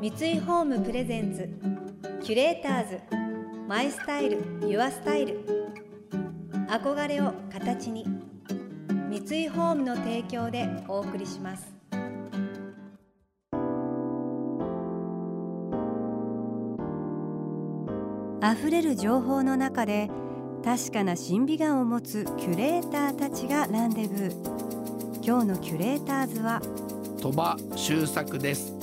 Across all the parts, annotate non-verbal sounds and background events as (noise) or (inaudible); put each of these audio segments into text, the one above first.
三井ホームプレゼンツキュレーターズマイスタイルユアスタイル。憧れを形に三井ホームの提供でお送りします。溢れる情報の中で確かな審美眼を持つキュレーターたちがランデブー。今日のキュレーターズは鳥羽周作です。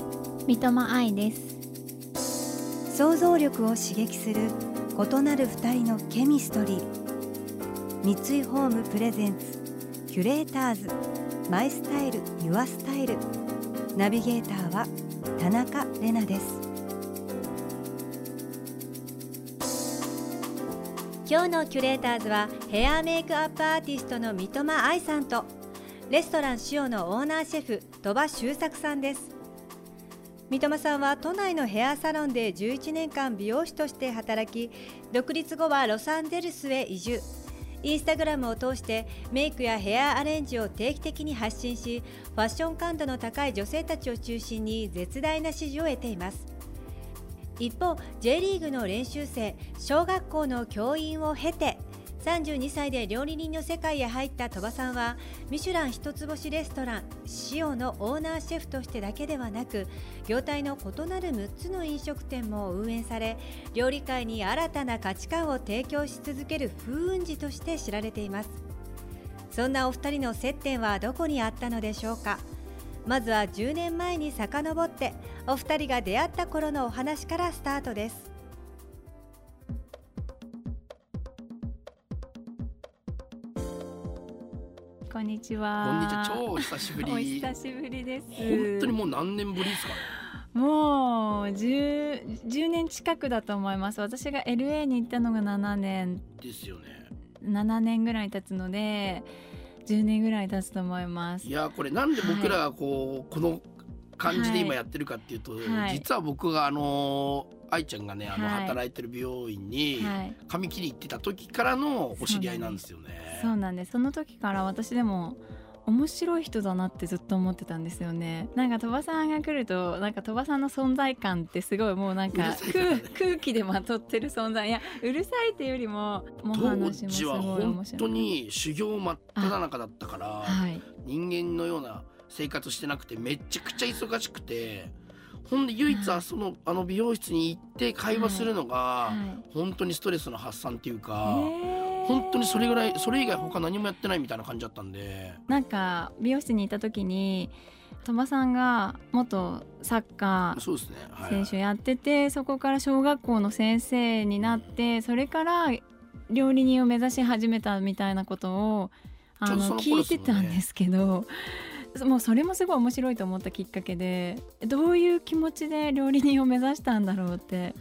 三笘愛です想像力を刺激する異なる二人のケミストリー。三井ホームプレゼンツキュレーターズマイスタイルユアスタイル。ナビゲーターは田中れなです。今日のキュレーターズはヘアメイクアップアーティストの三笘愛さんとレストラン塩のオーナーシェフ鳥羽周作さんです。三笘さんは都内のヘアサロンで11年間美容師として働き独立後はロサンゼルスへ移住。インスタグラムを通してメイクやヘアアレンジを定期的に発信しファッション感度の高い女性たちを中心に絶大な支持を得ています。一方 J リーグの練習生小学校の教員を経て32歳で料理人の世界へ入った鳥羽さんはミシュラン一つ星レストラン塩のオーナーシェフとしてだけではなく業態の異なる6つの飲食店も運営され料理界に新たな価値観を提供し続ける風雲児として知られています。そんなお二人の接点はどこにあったのでしょうか？まずは10年前に遡ってお二人が出会った頃のお話からスタートです。こんにちこんはにちは。超久しぶり。お久しぶりです。本当にもう何年ぶりですか？ねもう 10, 10年近くだと思います。私が LA に行ったのが7年。ですよね。7年ぐらい経つので10年ぐらい経つと思います。いやこれなんで僕らがこう、この感じで今やってるかっていうと、はい。実は僕があの愛ちゃんがねあのはい。働いてる美容院にはい。髪切り行ってた時からのお知り合いなんですよね。そうなんです。その時から私でも面白い人だなってずっと思ってたんですよね。なんか鳥羽さんが来るとなんか鳥羽さんの存在感ってすごいもうなんうか空空気でまとってる存在。いやうるさいっていうよりももう当話もすごい面本白い。当に修行真っ只中だったからはい。人間のような生活してなくてめちゃくちゃ忙しくてほんで唯一はそのあの美容室に行って会話するのがはい。本当にストレスの発散っていうか本当にそれぐらいそれ以外他何もやってないみたいな感じだったんで。なんか美容室にいた時に鳥羽さんが元サッカーそうですね、はい。選手やっててそこから小学校の先生になってそれから料理人を目指し始めたみたいなことをあの聞いてたんですけど。もうそれもすごい面白いと思ったきっかけでどういう気持ちで料理人を目指したんだろうって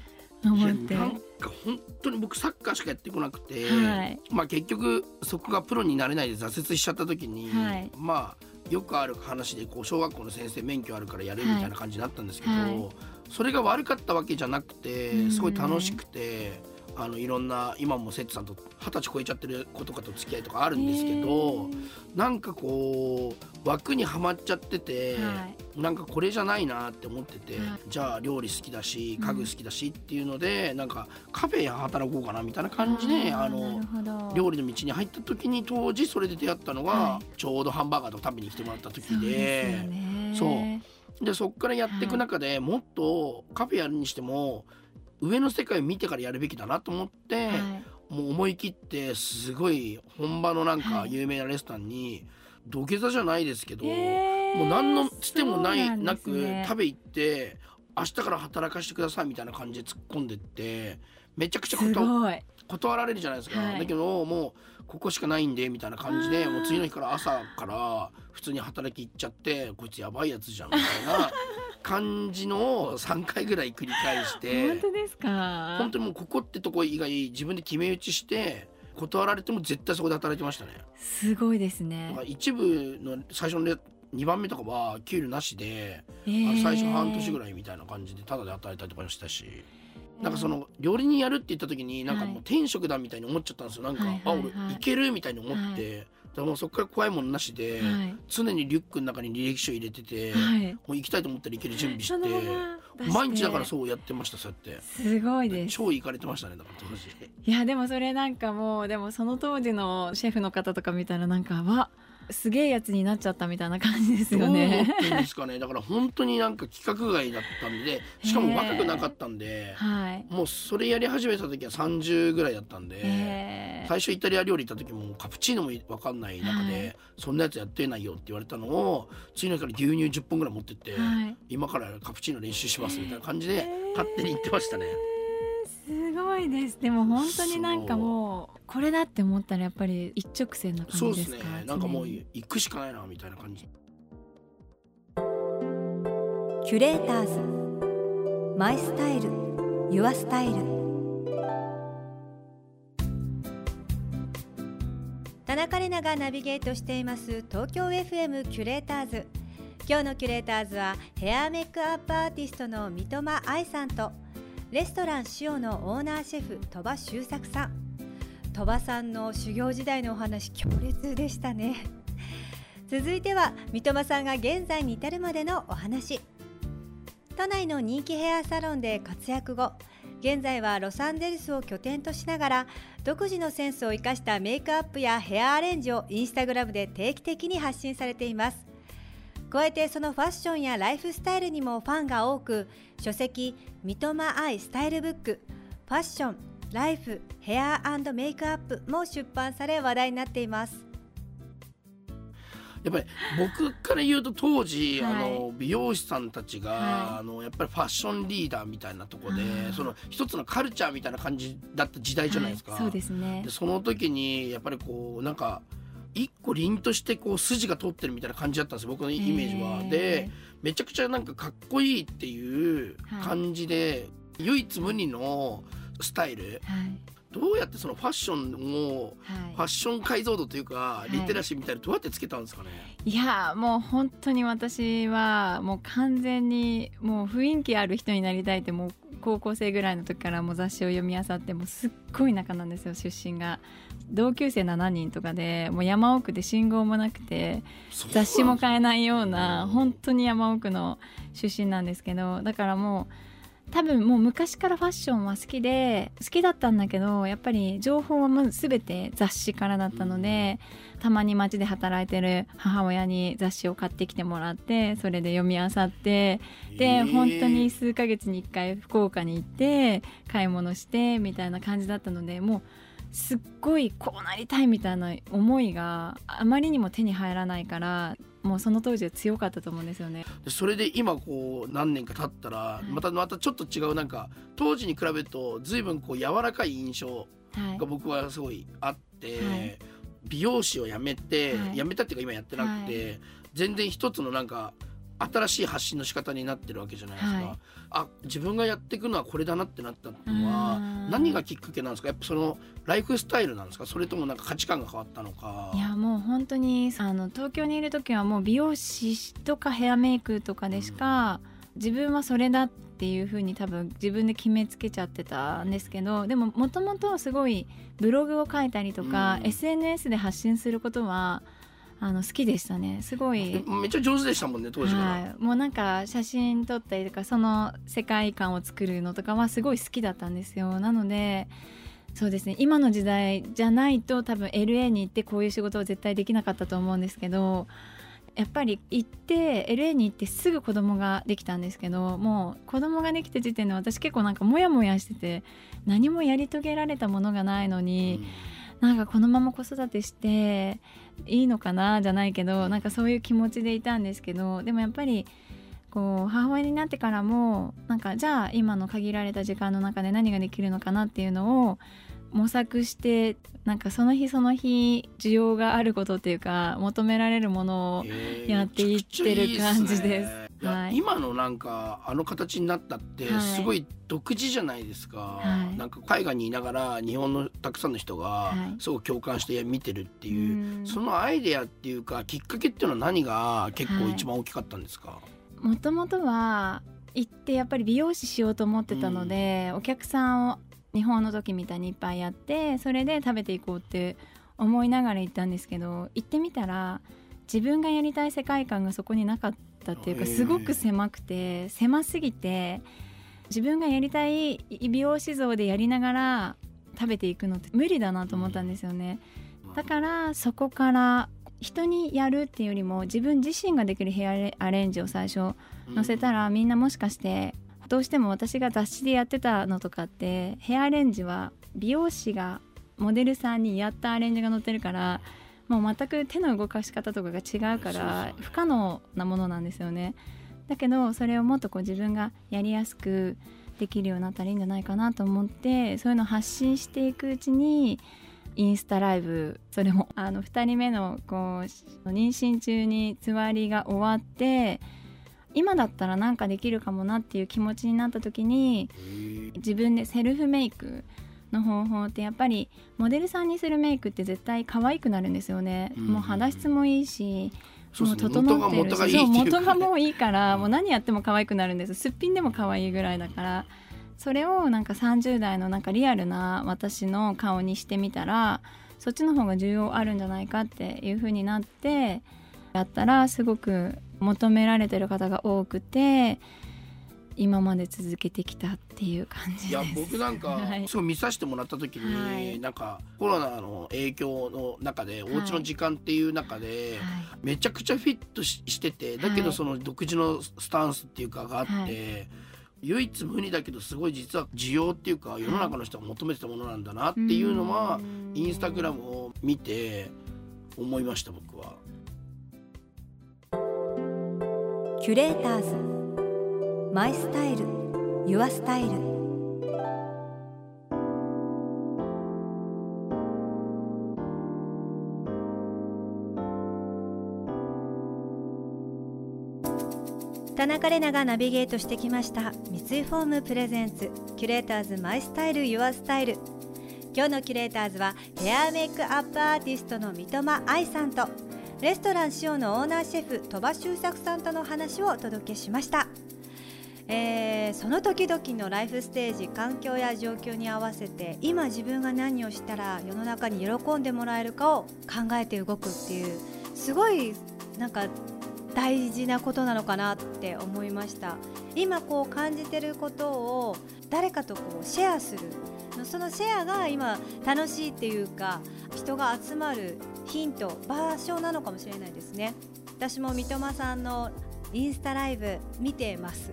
思って。なんか本当に僕サッカーしかやってこなくて、はい。まあ結局そこがプロになれないで挫折しちゃった時に、はい。まあよくある話でこう小学校の先生免許あるからやるみたいな感じになったんですけど、はい。それが悪かったわけじゃなくてうん。すごい楽しくて。あのいろんな今もセッツさんと二十歳超えちゃってる子とかと付き合いとかあるんですけどなんかこう枠にはまっちゃってて、はい。なんかこれじゃないなって思ってて、はい。じゃあ料理好きだしうん。家具好きだしっていうので、なんかカフェで働こうかなみたいな感じであーの料理の道に入った時に当時それで出会ったのが、はちょうどハンバーガーとか食べに来てもらった時でそうでそっからやっていく中で、もっとカフェやるにしても上の世界を見てからやるべきだなと思って、はい。もう思い切ってすごい本場のなんかはい。有名なレストランに土下座じゃないですけど、もう何のつてもないなね。食べ行って明日から働かしてくださいみたいな感じで突っ込んでってめちゃくちゃす断られるじゃないですか、はい。だけどもうここしかないんでみたいな感じでもう次の日から朝から普通に働き行っちゃってこいつやばいやつじゃんみたいな (laughs) 感じのを3回ぐらい繰り返して。本当ですか？本当にもうここってとこ以外自分で決め打ちして断られても絶対そこで働いてましたね。すごいですだね一部の最初のレ2番目とかは給料なしで、えー。最初半年ぐらいみたいな感じでタダで働いたりとかしたし、なんかその料理人やるって言った時になんかもうはい。転職だみたいに思っちゃったんですよ。なんか、はいはいはい。あ俺いけるみたいに思って、でもうそこから怖いもんなしで、はい。常にリュックの中に履歴書入れてて、はい。もう行きたいと思ったら行ける準備して毎日だからそうやってましたそうやってすごいです。超行かれてましたねだから当時。いやでもそれなんかもうでもその当時のシェフの方とか見たらなんかわすげえやつになっちゃったみたいな感じですよね。てるんですかねだから本当になんか規格外だったんでしかも若くなかったんではい。もうそれやり始めた時は30ぐらいだったんで、えー最初イタリア料理行った時もカプチーノも分かんない中で、はいそんなやつやってないよって言われたのを次の日から牛乳10本ぐらい持ってって、はい。今からカプチーノ練習しますみたいな感じでえー勝手に言ってましたね。すごいです。でも本当になんかもうこれだって思ったらやっぱり一直線なそうでね感じですすか。なんかもう行くしかないなみたいな感じ。キュレーターズ。マイスタイル。ユアスタイル。田中れながナビゲートしています。東京 FM キュレーターズ。今日のキュレーターズはヘアメイクアップアーティストの三笘愛さんとレストラン塩のオーナーシェフ鳥羽周作さん。鳥羽さんの修行時代のお話強烈でしたね。続いては三笘さんが現在に至るまでのお話。都内の人気ヘアサロンで活躍後現在はロサンゼルスを拠点としながら独自のセンスを生かしたメイクアップやヘアアレンジをインスタグラムで定期的に発信されています。加えてそのファッションやライフスタイルにもファンが多く書籍「三笘愛スタイルブック」「ファッション」「ライフ」「ヘアメイクアップ」も出版され話題になっています。やっぱり僕から言うと当時、はい。あの美容師さんたちが、はい。あのやっぱりファッションリーダーみたいなところでその一つのカルチャーみたいな感じだった時代じゃないですか。はい。そうですね。で。その時にやっぱりこうなんか一個凛としてこう筋が通ってるみたいな感じだったんです僕のイメージは。でめちゃくちゃなんかかっこいいっていう感じで、唯一無二のスタイル。はい。どうやってそのファッションをはい。ファッション解像度というかい。リテラシーみたいなどうやってつけたんですかね、いやもう本当に私はもう完全にもう雰囲気ある人になりたいってもう高校生ぐらいの時からもう雑誌を読み漁ってもうすっごい仲なんですよ出身が。同級生7人とかでもう山奥で信号もなくて雑誌も買えないよううなん本当に山奥の出身なんですけどだからもう多分もう昔からファッションは好きで好きだったんだけどやっぱり情報は全て雑誌からだったのでたまに街で働いてる母親に雑誌を買ってきてもらってそれで読み漁ってで、えー本当に数ヶ月に1回福岡に行って買い物してみたいな感じだったのでもうすっごいこうなりたいみたいな思いがあまりにも手に入らないからもうその当時は強かったと思うんですよね。でそれで今こう何年か経ったらい。またまたちょっと違うなんか当時に比べると随分こう柔らかい印象はい。が僕はすごいあって、はい。美容師を辞めて、はい。辞めたっていうか今やってなくて、全然一つのなんか新しい発信の仕方になってるわけじゃないですか、はい。あ自分がやっていくのはこれだなってなったのはうん。何がきっかけなんですか？やっぱそのライフスタイルなんですか？それともなんか価値観が変わったのか。いやもう本当にあの東京にいる時はもう美容師とかヘアメイクとかでしか、自分はそれだっていう風に多分自分で決めつけちゃってたんですけどでももともとすごいブログを書いたりとか、うん。SNS で発信することはあの好きでしたね。すごい。めっちゃ上手でしたもんね当時から、はい、もうなんか写真撮ったりとかその世界観を作るのとかはすごい好きだったんですよ。なのでそうですね。今の時代じゃないと多分 LA に行ってこういう仕事を絶対できなかったと思うんですけどやっぱり行って LA に行ってすぐ子供ができたんですけどもう子供ができた時点で私結構なんかモヤモヤしてて何もやり遂げられたものがないのに、なんかこのまま子育てしていいのかな？じゃないけどなんかそういう気持ちでいたんですけどでもやっぱりこう母親になってからもなんかじゃあ今の限られた時間の中で何ができるのかなっていうのを模索してなんかその日その日需要があることっていうか求められるものをやっていってる感じですはい。今のなんかあの形になったってはい。すごい独自じゃないですか、はい。なんか海外にいながら日本のたくさんの人がはい。すごく共感して見てるっていう、うん。そのアイデアっていうかきっかけっていうのは何が結構はい一番大きかったんですか、もともとは行ってやっぱり美容師しようと思ってたので、お客さんを日本の時みたいにいっぱいやってそれで食べていこうって思いながら行ったんですけど行ってみたら自分がやりたい世界観がそこになかったっていうかすごく狭くて狭すぎて自分がやりたい美容師像でやりながら食べていくのって無理だなと思ったんですよね。だからそこから人にやるっていうよりも自分自身ができるヘアアレンジを最初載せたらみんなもしかしてどうしても私が雑誌でやってたのとかってヘアアレンジは美容師がモデルさんにやったアレンジが載ってるからもう全く手の動かし方とかが違うから不可能なものなんですよね。だけどそれをもっとこう自分がやりやすくできるようになったらいいんじゃないかなと思ってそういうのを発信していくうちにインスタライブそれも (laughs) あの2人目のこう妊娠中につわりが終わって今だったらなんかできるかもなっていう気持ちになった時に自分でセルフメイクの方法ってやっぱりモデルさんにするメイクって絶対可愛くなるんですよね、うん、もう肌質もいいしもう整ってるし。そう元がもういいからもう何やっても可愛くなるんですすっぴんでも可愛いぐらいだから。それをなんか30代のなんかリアルな私の顔にしてみたらそっちの方が需要あるんじゃないかっていう風になってやったらすごく求められてる方が多くて今まで続けてきたっていう感じいや僕なんか、(laughs) はい、そう見させてもらった時に、はい、なんかコロナの影響の中で、お家の時間っていう中で、はい、めちゃくちゃフィットしててだけどその独自のスタンスっていうかがあって。唯一無二だけどすごい実は需要っていうか世の中の人が求めてたものなんだなっていうのはインスタグラムを見て思いました僕は。キュレーターズマイスタイルユアスタイル。田中れながナビゲートしてきました三井フォームプレゼンツキュレーターズマイスタイルユアスタイル。今日のキュレーターズはヘアメイクアップアーティストの三笘愛さんとレストラン塩のオーナーシェフ鳥羽周作さんとの話をお届けしました。えー、その時々のライフステージ環境や状況に合わせて今自分が何をしたら世の中に喜んでもらえるかを考えて動くっていうすごいなんか大事なことなのかなって思いました。今こう感じてることを誰かとこうシェアする。そのシェアが今楽しいっていうか人が集まるヒント場所なのかもしれないですね。私も三笘さんのインスタライブ見てます。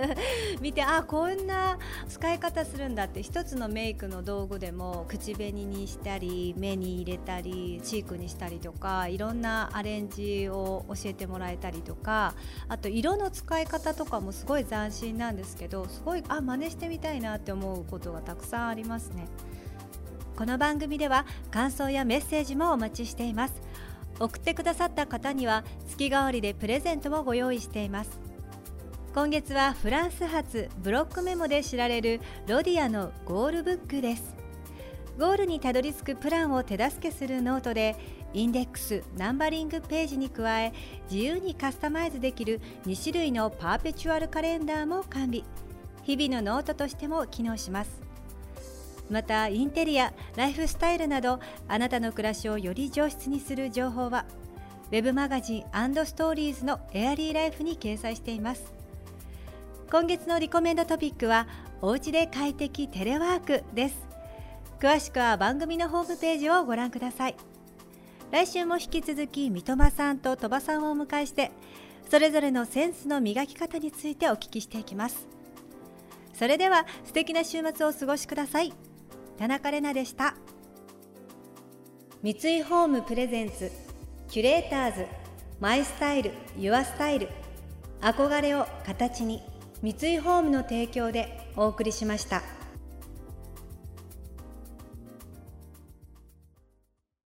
(laughs) 見てあこんな使い方するんだって一つのメイクの道具でも口紅にしたり目に入れたりチークにしたりとかいろんなアレンジを教えてもらえたりとかあと色の使い方とかもすごい斬新なんですけどすごいあ真似してみたいなって思うことがたくさんありますね。この番組では感想やメッセージもお待ちしています。送ってくださった方には月替わりでプレゼントをご用意しています。今月はフランス発ブロックメモで知られるロディアのゴールブックです。ゴールにたどり着くプランを手助けするノートでインデックスナンバリングページに加え自由にカスタマイズできる2種類のパーペチュアルカレンダーも完備。日々のノートとしても機能します。またインテリアライフスタイルなどあなたの暮らしをより上質にする情報は Web マガジンストーリーズのエアリーライフに掲載しています。今月のリコメンドトピックはおうちで快適テレワークです。詳しくは番組のホームページをご覧ください。来週も引き続き三笘さんと鳥羽さんをお迎えしてそれぞれのセンスの磨き方についてお聞きしていきます。それでは素敵な週末をお過ごしください。田中れなでした三井ホームプレゼンツキュレーターズマイスタイルユアスタイル憧れを形に三井ホームの提供でお送りしました。